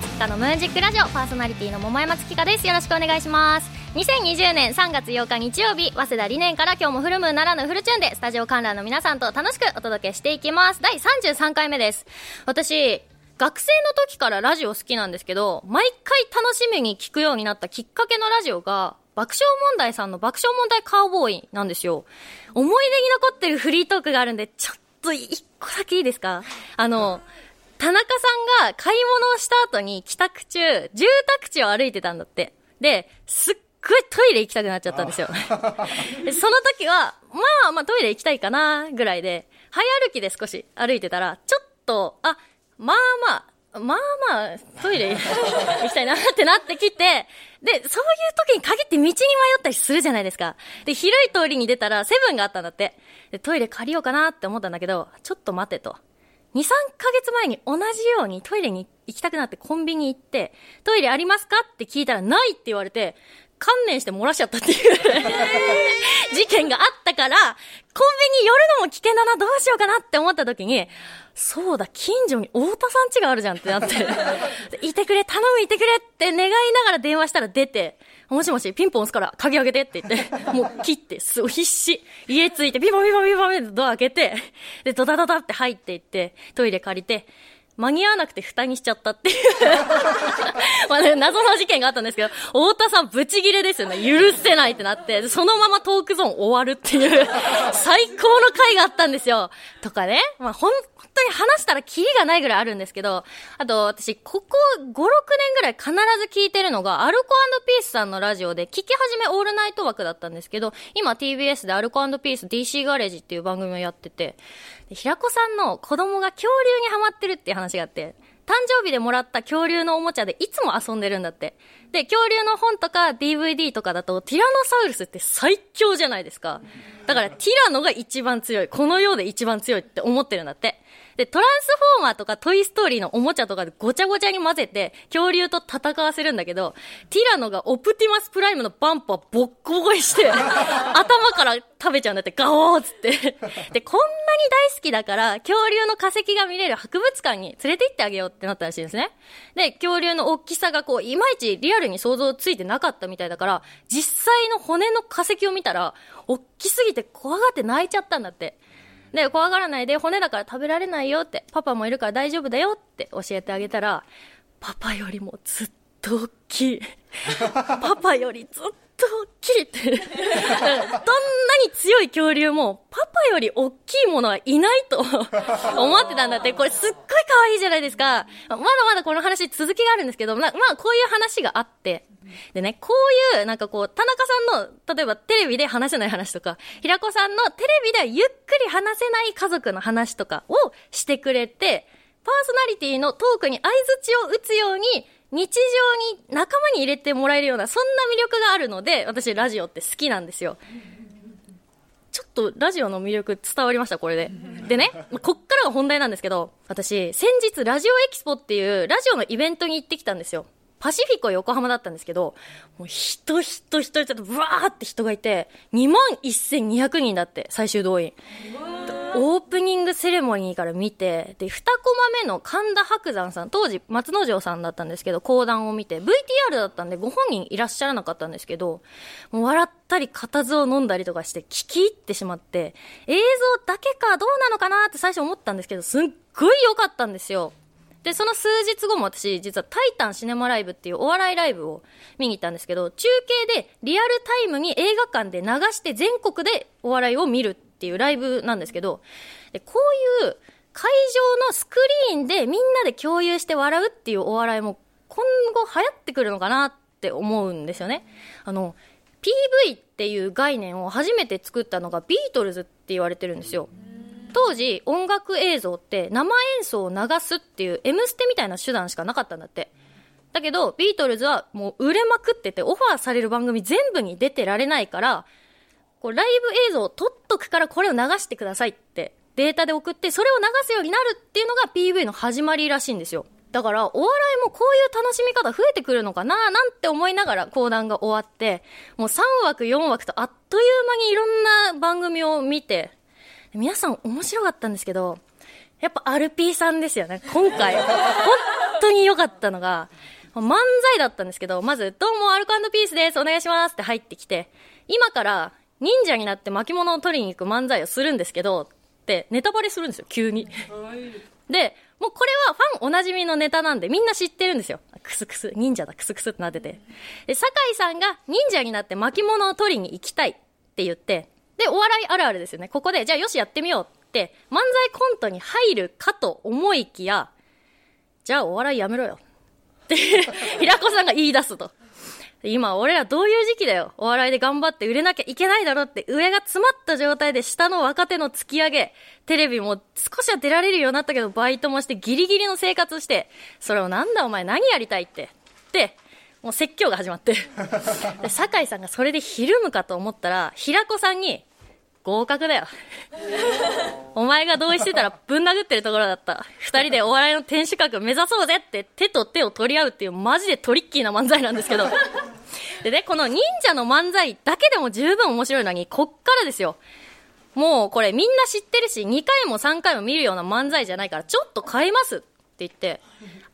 山月花のムーンジックラジオパーソナリティの桃山月花です。よろしくお願いします。2020年3月8日日曜日早稲田理念から今日もフルムーンならぬフルチューンでスタジオ観覧の皆さんと楽しくお届けしていきます。第33回目です。私学生の時からラジオ好きなんですけど毎回楽しみに聞くようになったきっかけのラジオが爆笑問題さんの爆笑問題カウボーイなんですよ。思い出に残ってるフリートークがあるんでちょっと一個だけいいですか？あの田中さんが買い物をした後に帰宅中、住宅地を歩いてたんだって。で、すっごいトイレ行きたくなっちゃったんですよ。その時は、まあまあトイレ行きたいかな、ぐらいで、早歩きで少し歩いてたら、ちょっと、あ、まあまあ、まあまあ、トイレ行きたいなってなってきて、で、そういう時に限って道に迷ったりするじゃないですか。で、広い通りに出たらセブンがあったんだって。で、トイレ借りようかなって思ったんだけど、ちょっと待てと。2、3ヶ月前に同じようにトイレに行きたくなってコンビニ行って、トイレありますかって聞いたらないって言われて、観念して漏らしちゃったっていう。事件があったから、コンビニ寄るのも危険だな、どうしようかなって思った時に、そうだ、近所に太田さん家があるじゃんってなって、いてくれ、頼むいてくれって願いながら電話したら出て、もしもし、ピンポン押すから鍵開けてって言って、もう切って、すごい必死。家着いて、ピンポンピンポンピンポンってドア開けて、で、ドタドタって入っていって、トイレ借りて、間に合わなくて蓋にしちゃったっていう まあね、謎の事件があったんですけど、太田さんブチギレですよね。許せないってなって、そのままトークゾーン終わるっていう最高の回があったんですよ。とかね。まあ、ほん、当に話したらキリがないぐらいあるんですけど、あと私、ここ5、6年ぐらい必ず聞いてるのが、アルコピースさんのラジオで、聞き始めオールナイト枠だったんですけど、今 TBS でアルコピース DC ガレージっていう番組をやってて、平子さんの子供が恐竜にハマってるっていう話があって、誕生日でもらった恐竜のおもちゃでいつも遊んでるんだって。で、恐竜の本とか DVD とかだと、ティラノサウルスって最強じゃないですか。だから、ティラノが一番強い。この世で一番強いって思ってるんだって。で、トランスフォーマーとかトイストーリーのおもちゃとかでごちゃごちゃに混ぜて、恐竜と戦わせるんだけど、ティラノがオプティマスプライムのバンパーボッコボコにして、頭から食べちゃうんだって、ガオーっつって。で、こんなに大好きだから、恐竜の化石が見れる博物館に連れて行ってあげようってなったらしいんですね。で、恐竜の大きさがこう、いまいちリアルに想像ついてなかったみたいだから、実際の骨の化石を見たら、大きすぎて怖がって泣いちゃったんだって。で、怖がらないで、骨だから食べられないよって、パパもいるから大丈夫だよって教えてあげたら、パパよりもずっと大きい。パパよりずっと大きいって。どんなに強い恐竜も、パパより大きいものはいないと 思ってたんだって、これすっごい可愛いじゃないですか。まだまだこの話続きがあるんですけど、まあこういう話があって、でね、こういう、なんかこう、田中さんの、例えばテレビで話せない話とか、平子さんのテレビではゆっくり話せない家族の話とかをしてくれて、パーソナリティのトークに相槌を打つように、日常に仲間に入れてもらえるような、そんな魅力があるので、私ラジオって好きなんですよ。ちょっとラジオの魅力伝わりました、これで。でね、こっからが本題なんですけど、私、先日ラジオエキスポっていうラジオのイベントに行ってきたんですよ。パシフィコ横浜だったんですけど、もう人人人人とブワーって人がいて、2万1200人だって、最終動員。オープニングセレモニーから見て、で、2コマ目の神田伯山さん、当時松之丞さんだったんですけど、講談を見て、VTR だったんでご本人いらっしゃらなかったんですけど、もう笑ったり固唾を飲んだりとかして聞き入ってしまって、映像だけかどうなのかなって最初思ったんですけど、すっごい良かったんですよ。で、その数日後も私、実はタイタンシネマライブっていうお笑いライブを見に行ったんですけど、中継でリアルタイムに映画館で流して全国でお笑いを見るっていうライブなんですけど、でこういう会場のスクリーンでみんなで共有して笑うっていうお笑いも今後流行ってくるのかなって思うんですよね。あの、PV っていう概念を初めて作ったのがビートルズって言われてるんですよ。当時音楽映像って生演奏を流すっていう M ステみたいな手段しかなかったんだって。だけど、ビートルズはもう売れまくってて、オファーされる番組全部に出てられないから、こうライブ映像を撮っとくからこれを流してくださいってデータで送って、それを流すようになるっていうのが PV の始まりらしいんですよ。だから、お笑いもこういう楽しみ方増えてくるのかななんて思いながら講談が終わって、もう3枠4枠とあっという間にいろんな番組を見て、皆さん面白かったんですけど、やっぱアルピーさんですよね、今回。本当に良かったのが、漫才だったんですけど、まず、どうも、アルコピースです、お願いしますって入ってきて、今から忍者になって巻物を取りに行く漫才をするんですけど、ってネタバレするんですよ、急に。で、もうこれはファンおなじみのネタなんでみんな知ってるんですよ。クスクス、忍者だ、クスクスってなってて。で、酒井さんが忍者になって巻物を取りに行きたいって言って、で、お笑いあるあるですよね。ここで、じゃあよしやってみようって、漫才コントに入るかと思いきや、じゃあお笑いやめろよ。って平子さんが言い出すと。今俺らどういう時期だよ。お笑いで頑張って売れなきゃいけないだろって上が詰まった状態で下の若手の突き上げ、テレビも少しは出られるようになったけどバイトもしてギリギリの生活して、それをなんだお前何やりたいって。で、もう説教が始まって で、酒井さんがそれでひるむかと思ったら、平子さんに、合格だよ。お前が同意してたらぶん殴ってるところだった。二人でお笑いの天守閣目指そうぜって手と手を取り合うっていうマジでトリッキーな漫才なんですけど。でね、この忍者の漫才だけでも十分面白いのに、こっからですよ。もうこれみんな知ってるし、2回も3回も見るような漫才じゃないから、ちょっと変えます言って、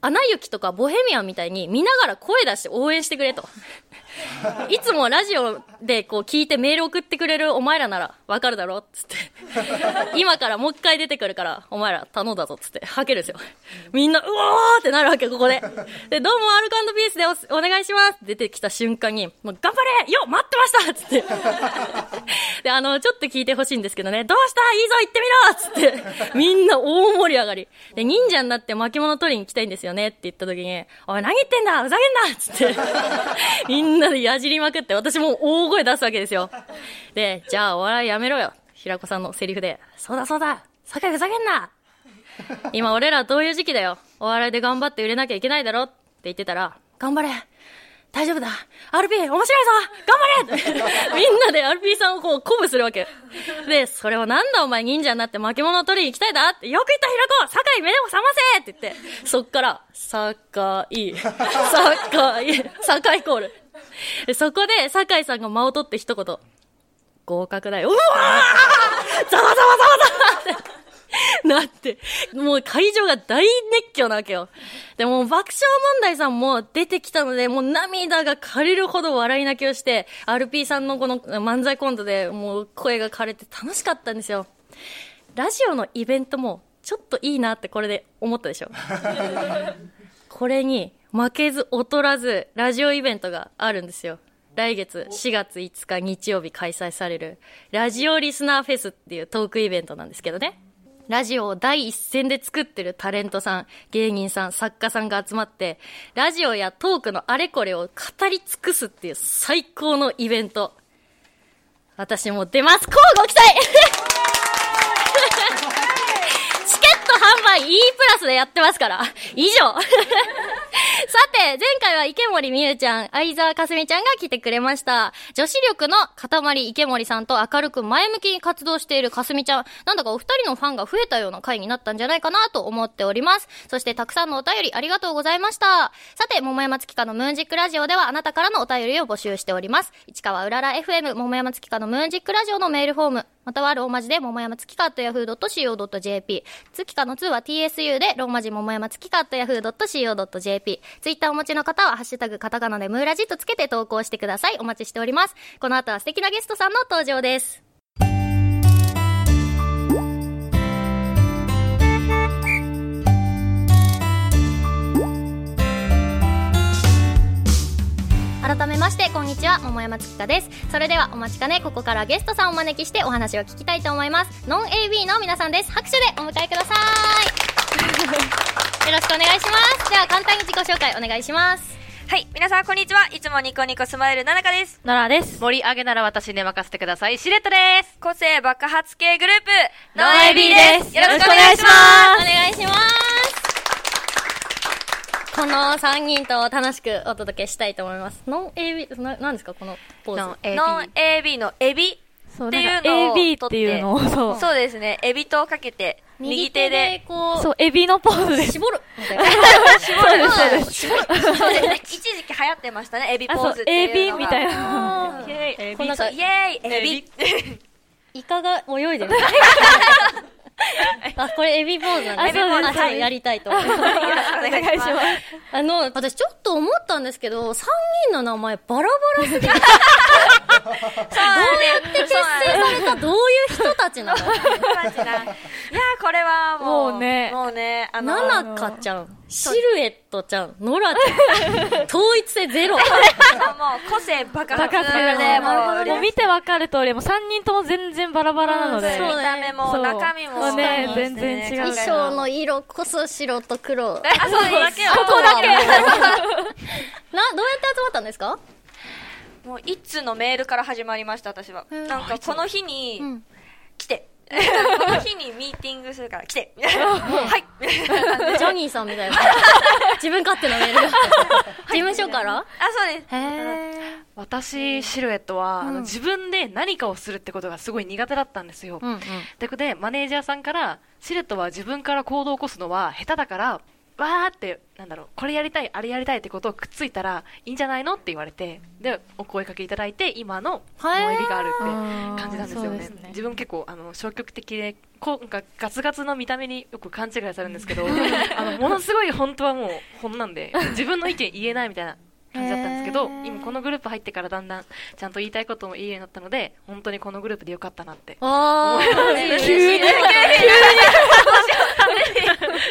アナ雪とかボヘミアンみたいに見ながら声出して応援してくれと。いつもラジオでこう聞いてメール送ってくれるお前らならわかるだろっつって。今からもう一回出てくるから、お前ら頼んだぞっつって、はけるんですよ。みんな、うおーってなるわけ、ここで。で、どうもアルカンドピースでお願いします出てきた瞬間に、もう頑張れよ待ってましたっつって。で、あの、ちょっと聞いてほしいんですけどね、どうした？いいぞ行ってみろっつって。みんな大盛り上がり。で、忍者になって負け物取りに行きたいんですよねって言った時に、おい何言ってんだふざけんなっつって。みんななでやじりまくって、私も大声出すわけですよ。で、じゃあお笑いやめろよ。平子さんのセリフで、そうだそうだ酒井ふざけんな今俺らどういう時期だよ。お笑いで頑張って売れなきゃいけないだろって言ってたら、頑張れ大丈夫だ !RP! 面白いぞ頑張れみんなで RP さんをこう鼓舞するわけ。で、それはなんだお前忍者になって巻物を取りに行きたいだって、よく言った平子酒井目でも覚ませって言って、そっから、酒井、酒井、酒井コール。そこで、酒井さんが間を取って一言、合格だよ。うわーざわざわざわざわって なって、もう会場が大熱狂なわけよ。でも爆笑問題さんも出てきたので、もう涙が枯れるほど笑い泣きをして、RP さんのこの漫才コントでもう声が枯れて楽しかったんですよ。ラジオのイベントもちょっといいなってこれで思ったでしょ。これに負けず劣らずラジオイベントがあるんですよ。来月4月5日日曜日開催されるラジオリスナーフェスっていうトークイベントなんですけどね。ラジオを第一線で作ってるタレントさん、芸人さん、作家さんが集まって、ラジオやトークのあれこれを語り尽くすっていう最高のイベント。私も出ます。交互期待 チケット販売 E プラスでやってますから。以上。さて、前回は池森美優ちゃん、相沢かすみちゃんが来てくれました。女子力の塊池森さんと明るく前向きに活動しているかすみちゃん。なんだかお二人のファンが増えたような回になったんじゃないかなと思っております。そしてたくさんのお便りありがとうございました。さて、桃山月花のムーンジックラジオではあなたからのお便りを募集しております。市川うらら FM 桃山月花のムーンジックラジオのメールフォーム。またはローマ字で桃山月カットヤフー .co.jp。月かの2は TSU でローマ字桃山月カットヤフー .co.jp。ツイッターお持ちの方はハッシュタグカタカナでムーラジとつけて投稿してください。お待ちしております。この後は素敵なゲストさんの登場です。改めましてこんにちは桃山月花ですそれではお待ちかねここからゲストさんをお招きしてお話を聞きたいと思いますノン AB の皆さんです拍手でお迎えください よろしくお願いしますでは簡単に自己紹介お願いしますはい。皆さん、こんにちは。いつもニコニコスマイル、ななかです。奈良です。盛り上げなら私に任せてください。シレットです。個性爆発系グループ、ノーエビです。よろしくお願いします。お願いします。この3人と楽しくお届けしたいと思います。ノン AB、な、なんですか？このポーズ。ノン AB, のエビ？っていうのを AB っていうのを、そう。そうですね。エビとかけて、右手で、こう、そう、エビのポーズで絞る。絞る。そうです。絞る。そうですね。一時期流行ってましたね、エビポーズっていうエビみたいな。イェーイ、エビ。イェーイ、エビ。イカが泳いでる。あ、これエビポーズなんですあそうです。あちょっとやりたいと。思い。ます。お願いします。あの、私ちょっと思ったんですけど、3人の名前バラバラすぎて、どうやって結成された？どういう人たちなの？いやー、これはもう、もうね。もうね、あのななかちゃん、シルエットちゃん、ノラちゃん、統一性ゼロ。もう個性爆発で、でもう、もう見てわかる通り、もう3人とも全然バラバラなので。見た目も中身もそう。ね全然違う。衣装の色こそ白と黒。あ、そうだけここだけ。な、どうやって集まったんですか？もう一通のメールから始まりました、私は。なんか、この日にうん、来て。こ の日にミーティングするから来て。みたいなはい。みたいな感じでジョニーさんみたいな。自分勝手なメールが。事務所から？あ、そうです。へー。私、シルエットは、あうんの自分で何かをするってことがすごい苦手だったんですよ。うんうん。で、これで、マネージャーさんから、シルエットは自分から行動を起こすのは下手だから、わーって、なんだろう、これやりたい、あれやりたいってことをくっついたらいいんじゃないのって言われて、で、お声かけいただいて、今の萌え美があるって感じなんですよねね。自分結構、あの、消極的で、こうなんかガツガツの見た目によく勘違いされるんですけど、あの、ものすごい本当はもう本なんで、自分の意見言えないみたいな感じだったんですけど、今このグループ入ってからだんだんちゃんと言いたいことも言えるようになったので、本当にこのグループでよかったなって。あー、急に。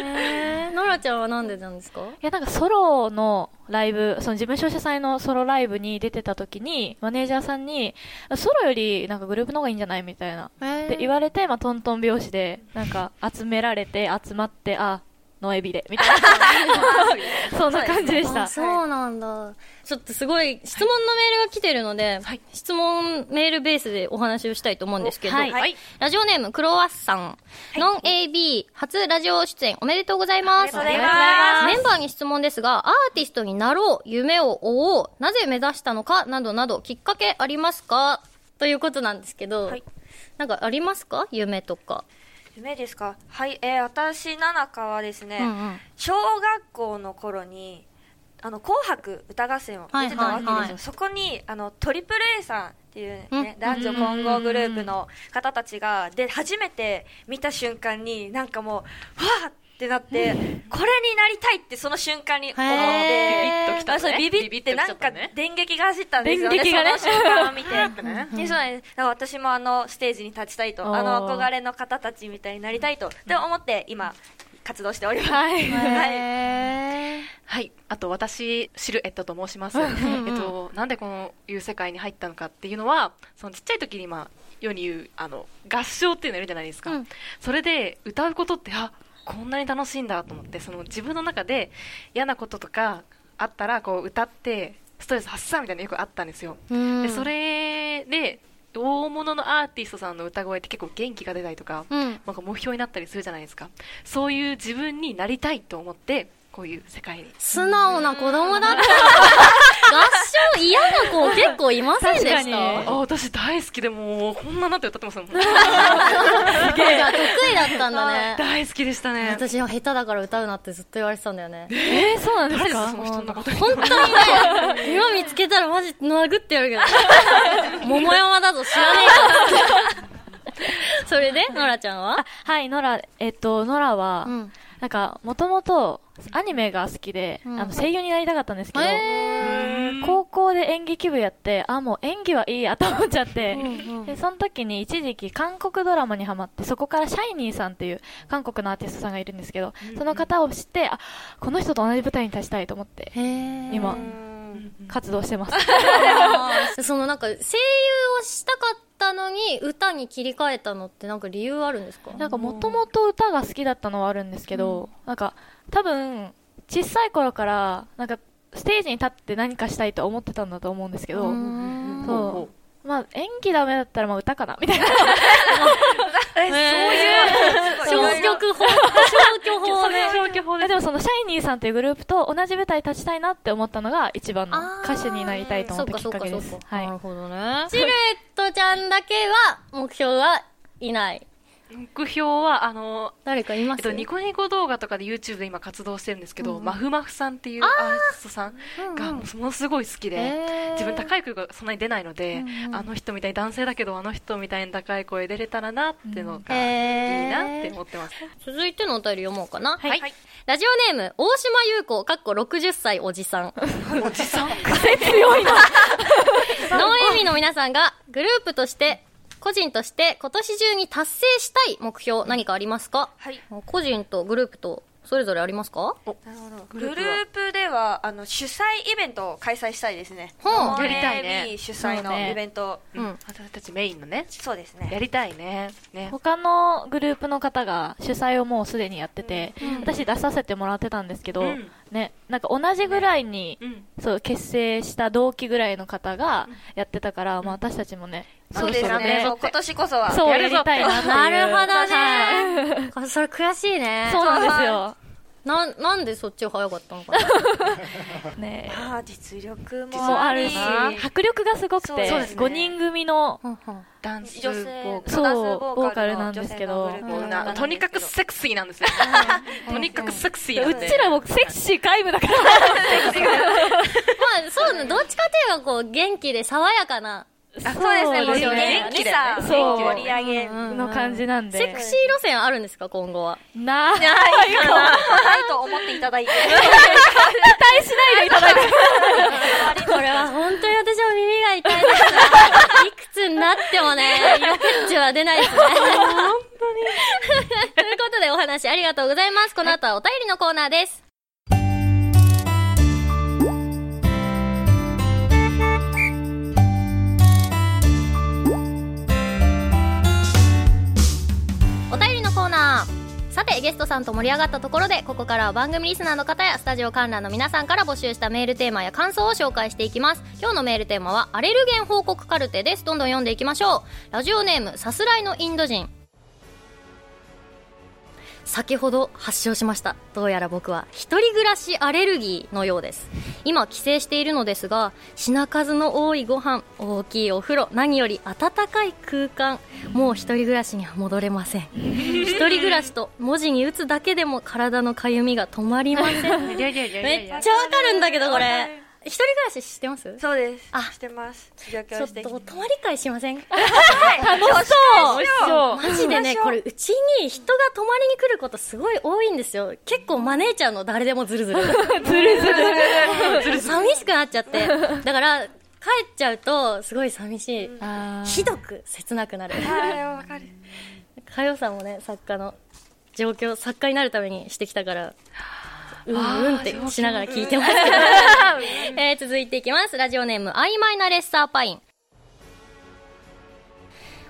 へー。ノラちゃんはなんでなんですか？いや、なんかソロのライブ、その事務所主催のソロライブに出てた時に、マネージャーさんに、ソロよりなんかグループの方がいいんじゃないみたいな。で言われて、まあ、トントン拍子で、なんか集められて、集まって、あ、ノエビで、みたいな。そんな感じでしたあ。そうなんだ。ちょっとすごい質問のメールが来てるので、はい質問メールベースでお話をしたいと思うんですけど、はいはい。ラジオネームクロワッサン、ノン AB 初ラジオ出演おめでとうございます。ありがとうございますメンバーに質問ですが、アーティストになろう、夢を追おう、なぜ目指したのか、などなど、きっかけありますか？ということなんですけど、はいなんかありますか？夢とか。夢ですか。はい、えー、私、ななかはですね、うんうん。小学校の頃に、あの、紅白歌合戦を出てたわけですよ。はいはいはいそこに、あの、トリプル A さんっていうね、うん。男女混合グループの方たちが、で、初めて見た瞬間に、なんかもう、わーってなって、これになりたいってその瞬間に思って、ビビッときたねあそうビビってなんか電撃が走ったんですよね。電撃がねその瞬間を見て。ねでそうなんです。私もあのステージに立ちたいと、あの憧れの方たちみたいになりたいと、って思って今、活動しております。はい。はい。あと、私、シルエットと申します。えっと、なんでこのいう世界に入ったのかっていうのは、そのちっちゃい時に、まあ、世に言う、あの、合唱っていうのいるじゃないですか。うんそれで、歌うことって、あ、こんなに楽しいんだと思って、その自分の中で嫌なこととかあったら、こう、歌って、ストレス発散みたいなのよくあったんですよ。うんで、それで、大物のアーティストさんの歌声って結構元気が出たりとか、うん。なんか目標になったりするじゃないですか。そういう自分になりたいと思って、こういう世界に。素直な子供だった。合唱嫌な子結構いませんでした？あ、私大好きでもう、こんななって歌ってますもん。すげえ。たんだね。大好きでしたね。私は下手だから歌うなってずっと言われてたんだよね。えー、そうなんですか？本当にね、今見つけたらマジ殴ってやるけど。桃山だぞ知らねえか。それで、ノラちゃんは？あ、はい、ノラ、えっと、ノラは、うん。なんか、もともと、アニメが好きで、うん。あの、声優になりたかったんですけど、へ高校で演劇部やって、あ、もう演技はいいやと思っちゃって、うんうん。で、その時に一時期韓国ドラマにハマって、そこからシャイニーさんっていう韓国のアーティストさんがいるんですけど、その方を知って、あ、この人と同じ舞台に立ちたいと思って、今うん活動してます。そのなんか声優をしたかったのに歌に切り替えたのってなんか理由あるんですか？なんかもともと歌が好きだったのはあるんですけど、なんか多分小さい頃からなんかステージに立って何かしたいと思ってたんだと思うんですけど、うそう。まあ演技ダメだったらまあ歌かな。みたいな。え、そういう、消極法消去法で。消去法ででもそのシャイニーさんというグループと同じ舞台に立ちたいなって思ったのが一番の歌手になりたいと思ったきっかけです。はい。なる。ほどね。シルエットちゃんだけは目標はいない。目標は、あの、誰かいます？えっと、ニコニコ動画とかで YouTube で今活動してるんですけど、マフマフさんっていうアーティストさんがものすごい好きで、へー。自分高い声がそんなに出ないので、あの人みたいに男性だけどあの人みたいに高い声出れたらなっていうのがいいなって思ってます。続いてのお便り読もうかな。はい。ラジオネーム、大島優子、かっこ60歳おじさん。おじさん？ノンエミの皆さんがグループとして、個人として今年中に達成したい目標何かありますか？はい。個人とグループとそれぞれありますか？なるほど。グループでは、あの、主催イベントを開催したいですね。ほうやりたいね主催のイベント。うん私たちメインのね。そうですやね。りたいね。ね。他のグループの方が主催をもうすでにやってて、私出させてもらってたんですけど、うんね、なんか同じぐらいに、うん。そう、結成した同期ぐらいの方がやってたから、まあ私たちもね、そうですね。今年こそは。そうやりたいなっていう。なるほどはいね。それ悔しいね。そうなんですよ。な、なんでそっちが早かったのかな ねまあ、実力ももあるし、迫力がすごくて、そうですね5人組の、ふんふんダンス女性ボーカルそうダンスボボーカルなんですけどとにかくセクシーなんですよ。とにかくセクシーなんで。うちらもセクシー皆無だから。まあ、そうね。どっちかっていうと、こう、元気で爽やかな。あそうですね、もう元気でさ、そう盛り上げ。の感じなんで。セクシー路線あるんですか、今後は？ない。期ないかな。な いと思っていただいて。待しないでいただいて。これは本当に私も耳が痛いです。いくつになってもね、色気っちは出ないですね。本当に。ということでお話ありがとうございます。この後はお便りのコーナーです。コーナー。さて、ゲストさんと盛り上がったところで、ここからは番組リスナーの方やスタジオ観覧の皆さんから募集したメールテーマや感想を紹介していきます。今日のメールテーマは、アレルゲン報告カルテです。どんどん読んでいきましょう。ラジオネーム、さすらいのインド人。先ほど発症しました。どうやら僕は一人暮らしアレルギーのようです。今帰省しているのですが、品数の多いご飯、大きいお風呂、何より暖かい空間、もう一人暮らしには戻れません。一人暮らしと文字に打つだけでも体のかゆみが止まりません。めっちゃわかるんだけど、これ。一人暮らし知ってます？そうです。あしてます。上ちょっと泊まり会しません？楽しそう美味しそう。マジでね、これ、うちに人が泊まりに来ることすごい多いんですよ。結構招いちゃうの、誰でもズルズル。ズルズル。寂しくなっちゃって。だから、帰っちゃうと、すごい寂しい。ひどく切なくなる。はい、わかる。かよさんもね、作家の状況、作家になるためにしてきたから、うんうんってしながら聞いてますけど。えー続いていきます。ラジオネーム、曖昧なレッサーパイン。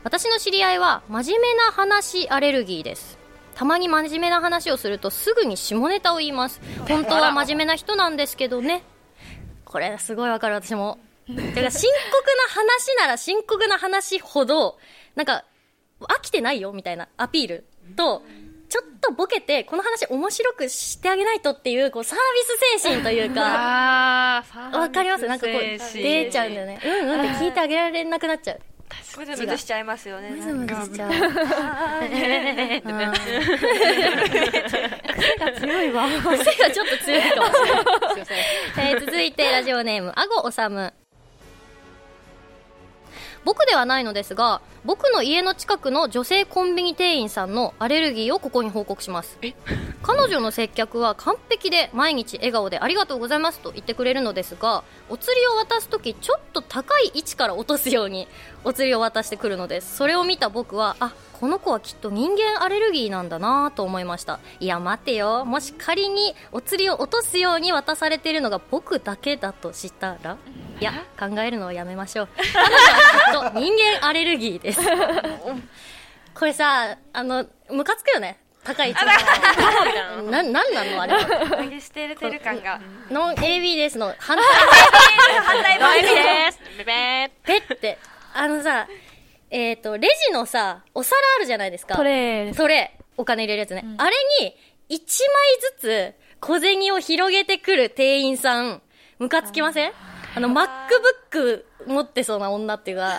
私の知り合いは真面目な話アレルギーです。たまに真面目な話をするとすぐに下ネタを言います。本当は真面目な人なんですけどね。これすごいわかる私も。だから深刻な話なら深刻な話ほど、なんか、飽きてないよみたいなアピールと、ちょっとボケて、この話面白くしてあげないとっていう、こう、サービス精神というか、わかります？なんかこう、出ちゃうんだよね。うんうんって聞いてあげられなくなっちゃう。ムズムズしちゃいますよね。ムズムズしちゃう。強いわ。癖がちょっと強いかもしれない。えー続いて、ラジオネーム、あごおさむ。僕ではないのですが、僕の家の近くの女性コンビニ店員さんのアレルギーをここに報告します。彼女の接客は完璧で毎日笑顔でありがとうございますと言ってくれるのですが、お釣りを渡すときちょっと高い位置から落とすようにお釣りを渡してくるのです。それを見た僕は、あ、この子はきっと人間アレルギーなんだなと思いました。いや待てよ。もし仮にお釣りを落とすように渡されているのが僕だけだとしたら？いや、考えるのをやめましょう。彼女はきっと人間アレルギーです。これさ、あの、ムカつくよね。高い位置の。な、なんなのあれは？投げ捨ててる感が。ノン AB ですの反反対 側です。ペって、あのさ、えっ、と、レジのさ、お皿あるじゃないですか。トレーです。それ、お金入れるやつね。あれに、1枚ずつ小銭を広げてくる店員さん、ムカつきません？あの、MacBook 持ってそうな女っていうか、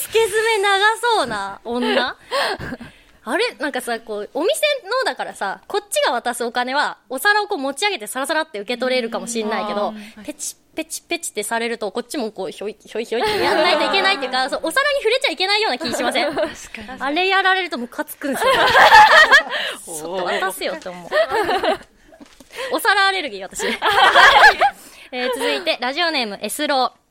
スケ詰め長そうな女？あれ？なんかさ、こう、お店のだからさ、こっちが渡すお金は、お皿をこう持ち上げてサラサラって受け取れるかもしんないけど、ペチペチペチってされると、こっちもこう、ひょいひょいひょいってやんないといけないっていうか、そうお皿に触れちゃいけないような気しません？あれやられるとムカつくんですよ。ちょっと渡せよって思う。お皿アレルギー、私。えー続いて、ラジオネーム、エスロー。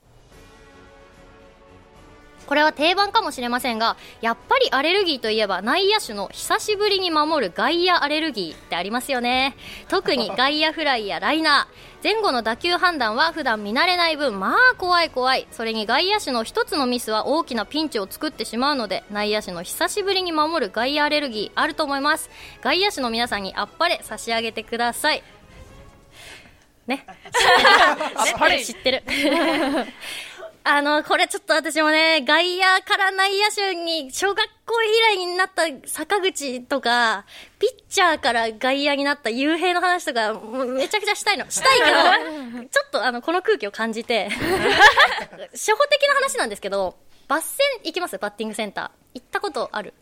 これは定番かもしれませんが、やっぱりアレルギーといえば内野手の久しぶりに守る外野アレルギーってありますよね。特に 外野フライやライナー。前後の打球判断は普段見慣れない分、まあ怖い怖い。それに外野手の一つのミスは大きなピンチを作ってしまうので、内野手の久しぶりに守る外野アレルギーあると思います。外野手の皆さんにあっぱれ差し上げてください。ね。知ってる。あの、これちょっと私もね、外野から内野手に小学校以来になった坂口とか、ピッチャーから外野になった雄平の話とか、もうめちゃくちゃしたいの。したいけど、ちょっとあの、この空気を感じて、初歩的な話なんですけど、バッセン行きます？バッティングセンター。行ったことある？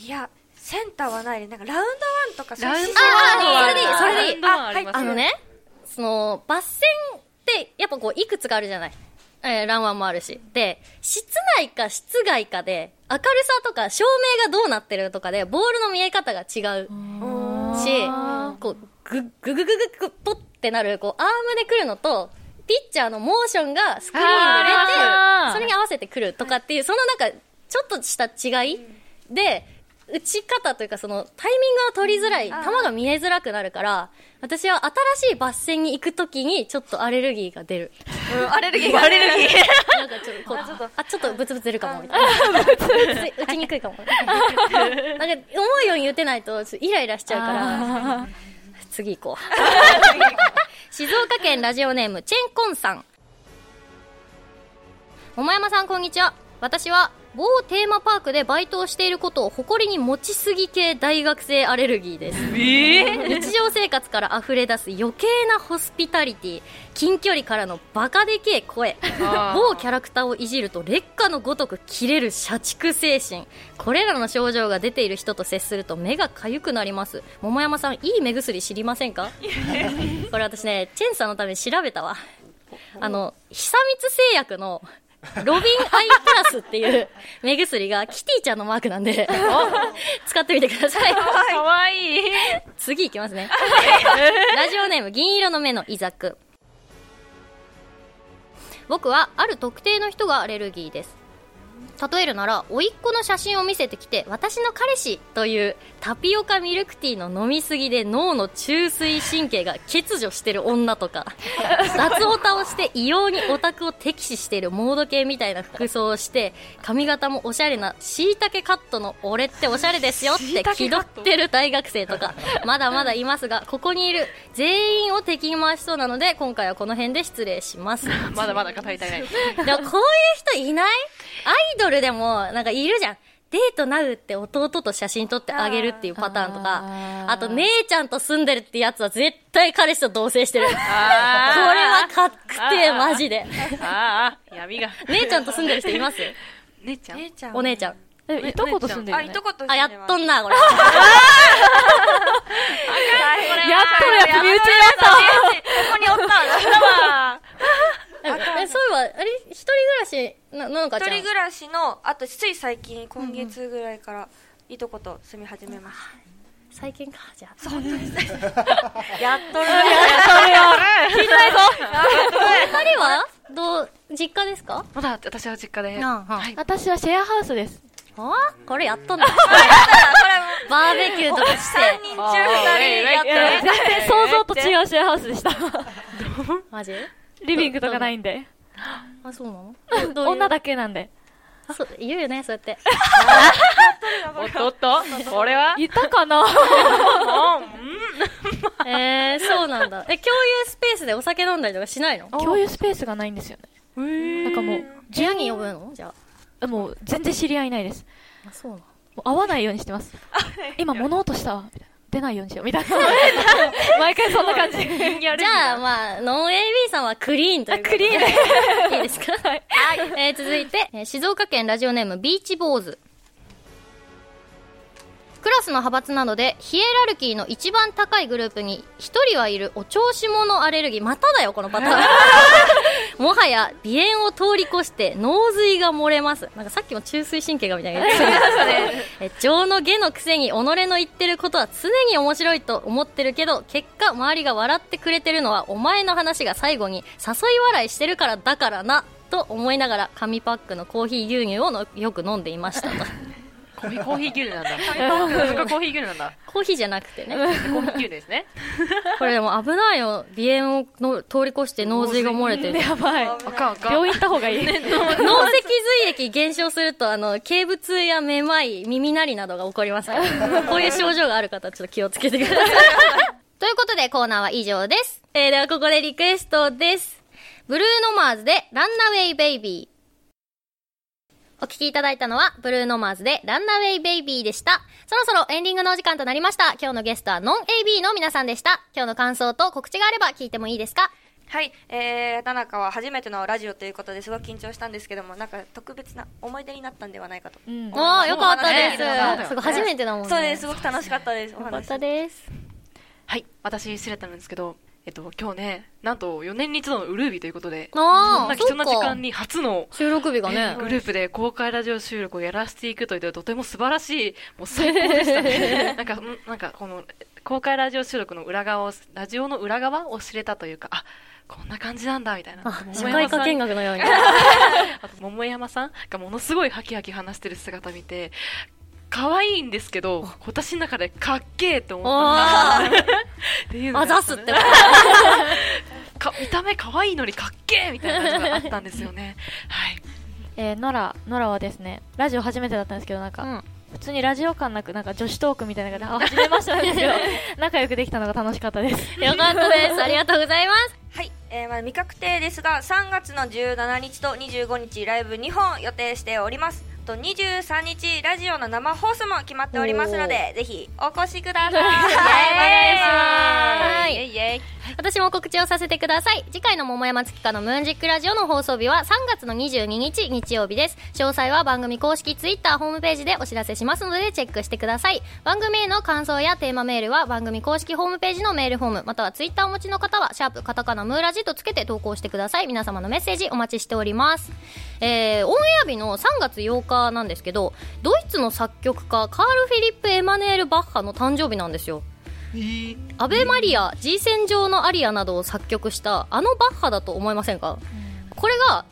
いや、センターはないで、なんかラウンドワンとかそういうラウンドあーそれでいいそれでいい。ありますあのね、その、バッセンって、やっぱこう、いくつかあるじゃない。えー、ランワンもあるし。で、室内か室外かで、明るさとか照明がどうなってるとかで、ボールの見え方が違うし、こう、ぐ、ぐぐぐぐぐぽってなる、こう、アームで来るのと、ピッチャーのモーションがスクリーンで出て、それに合わせて来るとかっていう、そのなんか、ちょっとした違いで、打ち方というかそのタイミングが取りづらい、球が見えづらくなるから、私は新しいバッセンに行くときにちょっとアレルギーが出る。うんアレルギーがアレルギー。なんかちょっとこう、あ、ちょっとブツブツ出るかも、みたいな。打ちにくいかも。なんか、思うように打てないと、ちょっとイライラしちゃうから、次行こう。静岡県ラジオネーム、チェンコンさん。桃山さん、こんにちは。私は、某テーマパークでバイトをしていることを誇りに持ちすぎ系大学生アレルギーです。日常生活から溢れ出す余計なホスピタリティ近距離からのバカでけえ声。某キャラクターをいじると劣化のごとく切れる社畜精神。これらの症状が出ている人と接すると目が痒くなります。桃山さんいい目薬知りませんか？これ私ねチェンさんのために調べたわ。あの久光製薬のロビンアイプラスっていう目薬がキティちゃんのマークなんで 使ってみてくださいかわいい。次いきますね。ラジオネーム、銀色の目のイザク。僕は、ある特定の人がアレルギーです。例えるなら、甥っ子の写真を見せてきて、私の彼氏というタピオカミルクティーの飲みすぎで脳の中枢神経が欠如してる女とか、脱オタをして異様にオタクを敵視しているモード系みたいな服装をして、髪型もおしゃれな椎茸カットの俺っておしゃれですよって気取ってる大学生とか、まだまだいますが、ここにいる全員を敵に回しそうなので、今回はこの辺で失礼します。まだまだ語り足りない。こういう人いない？アイドルでも、なんかいるじゃん。デートなうって弟と写真撮ってあげるっていうパターンとか、あと姉ちゃんと住んでるってやつは絶対彼氏と同棲してる。これあは確定、マジで。ーあー、闇が。姉ちゃんと住んでる人います姉ちゃん姉ちゃん。お姉ちゃん。えいとこと住んでるねいとことあ、やっとんな、これ。やっとるやつ身内だったここにおったんだ。え、そういえば、あれ、一人暮らし、な、なのかちゃん。一人暮らしの、あとつい最近、今月ぐらいから、いとこと住み始めまし最近か、じゃあ。た。やっとる二人は？どう、実家ですか？まだ私は実家で。はい。私はシェアハウスですあ？これやっとんな。バーベキューとかして。3人中2人やっいやとる。全然想像と違うシェアハウスでしたマジリビングとかないんで あ、そうなの？女だけなんで。あそう、言うよね、そうやって。おっとおっと、これは、いたかな？えー、そうなんだ。え、共有スペースでお酒飲んだりとかしないの？共有スペースがないんですよね。なんかもう部屋に呼ぶの？じゃもう全然知り合いないです。あ。あ、そうなの会わないようにしてます。今物音したわみたいな出ないようにしようみたいな毎回そんな感じじゃあ、まあ、ノン AB さんはクリーンということで。クリーン いいですか？はい。えー、続いて、えー静岡県ラジオネームビーチ坊主。クラスの派閥なのでヒエラルキーの一番高いグループに1人はいるお調子者アレルギー。まただよこのパターン。もはや鼻炎を通り越して脳髄が漏れます。なんかさっきも中枢神経がみたいなえ情の下のくせに己の言ってることは常に面白いと思ってるけど結果周りが笑ってくれてるのはお前の話が最後に誘い笑いしてるからだからなと思いながら紙パックのコーヒー牛乳をのよく飲んでいましたとコーヒーコーヒー牛乳なんだ。コーヒー牛乳。なんだ。コーヒーじゃなくてね。コーヒー牛乳ですね。これでも危ないよ。鼻炎をの通り越して脳髄が漏れてる。やばい。あかんあかん。病院行った方がいい。脳脊髄液減少するとあの頸部痛やめまい耳鳴りなどが起こりますから。こういう症状がある方はちょっと気をつけてください。ということでコーナーは以上です、えー、ではここでリクエストです。ブルーノマーズでランナウェイベイビーお聞きいただいたのは、ブルーノマーズでランナウェイベイビーでした。そろそろエンディングのお時間となりました。今日のゲストはノン AB の皆さんでした。今日の感想と告知があれば聞いてもいいですか？はい、えー、田中は初めてのラジオということですごく緊張したんですけども、なんか特別な思い出になったんではないかと。うんおー、よかったです。すごい初めてだもんね。そうです、すごく楽しかったです。お話よかったです。はい、私、シレタなんですけど、えっと、今日ね、なんと4年に一度のウルービーということで、こああ、んな貴重な時間に初の収録日がね。グループで公開ラジオ収録をやらせていくというとても素晴らしい、もう最高でしたね。なんか、んなんかこの公開ラジオ収録の裏側を、ラジオの裏側を知れたというか、あ、こんな感じなんだみたいな。あ、社会科見学のように。あと桃山さんがものすごいハキハキ話してる姿見て、可愛いんですけど、私の中でかっけーって思ったっていうすってこ か見た目可愛いのにかっけーみたいなのがあったんですよね。はい。えー、ノラ、ノラはですね、ラジオ初めてだったんですけど、なんか、うん普通にラジオ感なく、なんか女子トークみたいな感じで、あ、初めましてなんですけど、仲良くできたのが楽しかったです。とよかったです。ありがとうございます。はい、えーまあ、未確定ですが3月の17日と25日ライブ2本予定しておりますと23日ラジオの生放送も決まっておりますのでぜひお越しください。はいイェイイェイ。私も告知をさせてください。次回の桃山月花のムーンジックラジオの放送日は3月の22日日曜日です。詳細は番組公式ツイッターホームページでお知らせしますのでチェックしてください。番組への感想やテーマメールは番組公式ホームページのメールフォーム、またはツイッターをお持ちの方は、シャープカタカナムーラジとつけて投稿してください。皆様のメッセージお待ちしております。えー、オンエア日の3月8日なんですけど、ドイツの作曲家カール・フィリップ・エマネール・バッハの誕生日なんですよ。アベマリア、G 戦場のアリアなどを作曲したあのバッハだと思いませんか、これが、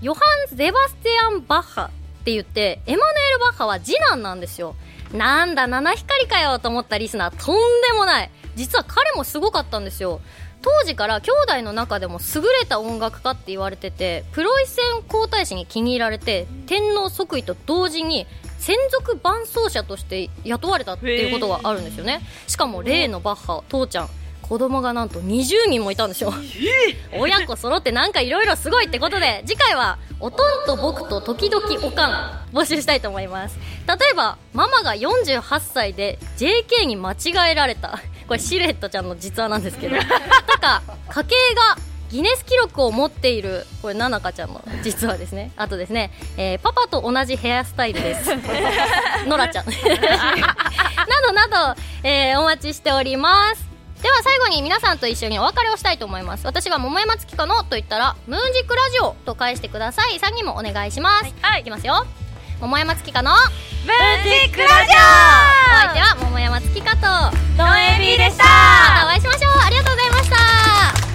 ヨハン・ゼバスティアン・バッハって言って、エマネール・バッハは次男なんですよ。なんだ、七光かよと思ったリスナー、とんでもない。実は彼もすごかったんですよ。当時から兄弟の中でも優れた音楽家って言われてて、プロイセン皇太子に気に入られて、天皇即位と同時に、専属伴奏者として雇われたっていうことがあるんですよね。しかも例のバッハ、父ちゃん、子供がなんと20人もいたんですよ。親子揃ってなんかいろいろすごいってことで、次回は、おとんと僕と時々おかん、募集したいと思います。例えば、ママが48歳で JK に間違えられた。これシルエットちゃんの実話なんですけど。とか、家計がギネス記録を持っている、これ、ななかちゃんの実話ですね。あとですね、えーパパと同じヘアスタイルです。ノラちゃん。などなど、えーお待ちしております。では最後に皆さんと一緒にお別れをしたいと思います。私が桃山月花のと言ったら、ムーンジックラジオと返してください。3人もお願いします。はい、いきますよ。桃山月花の、ムーンジックラジお相手は桃山月花と、オノエビでしたまたお会いしましょう。ありがとうございました。